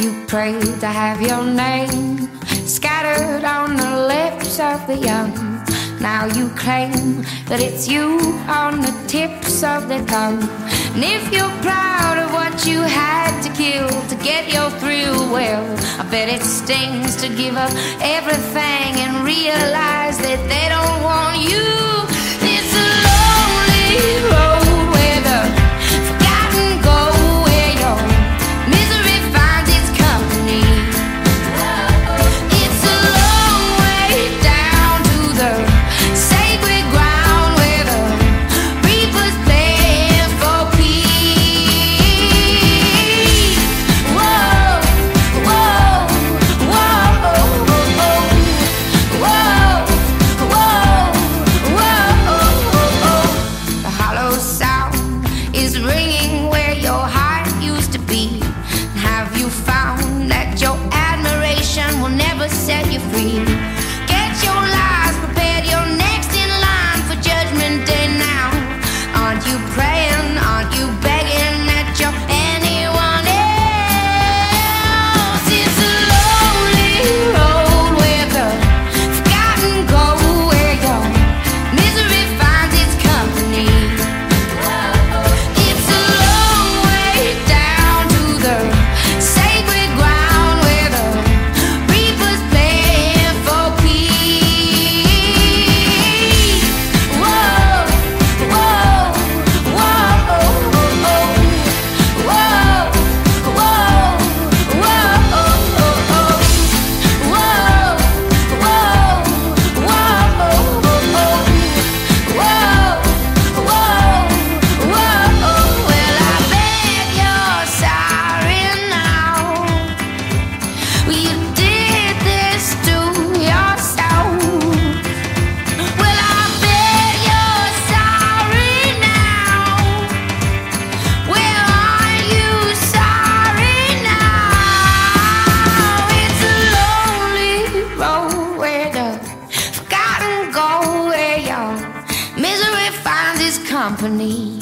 You prayed to have your name scattered on the lips of the young. Now you claim that it's you on the tips of the tongue. And if you're proud of what you had to kill to get your thrill, well, I bet it stings to give up everything and realize that they don't want you. company.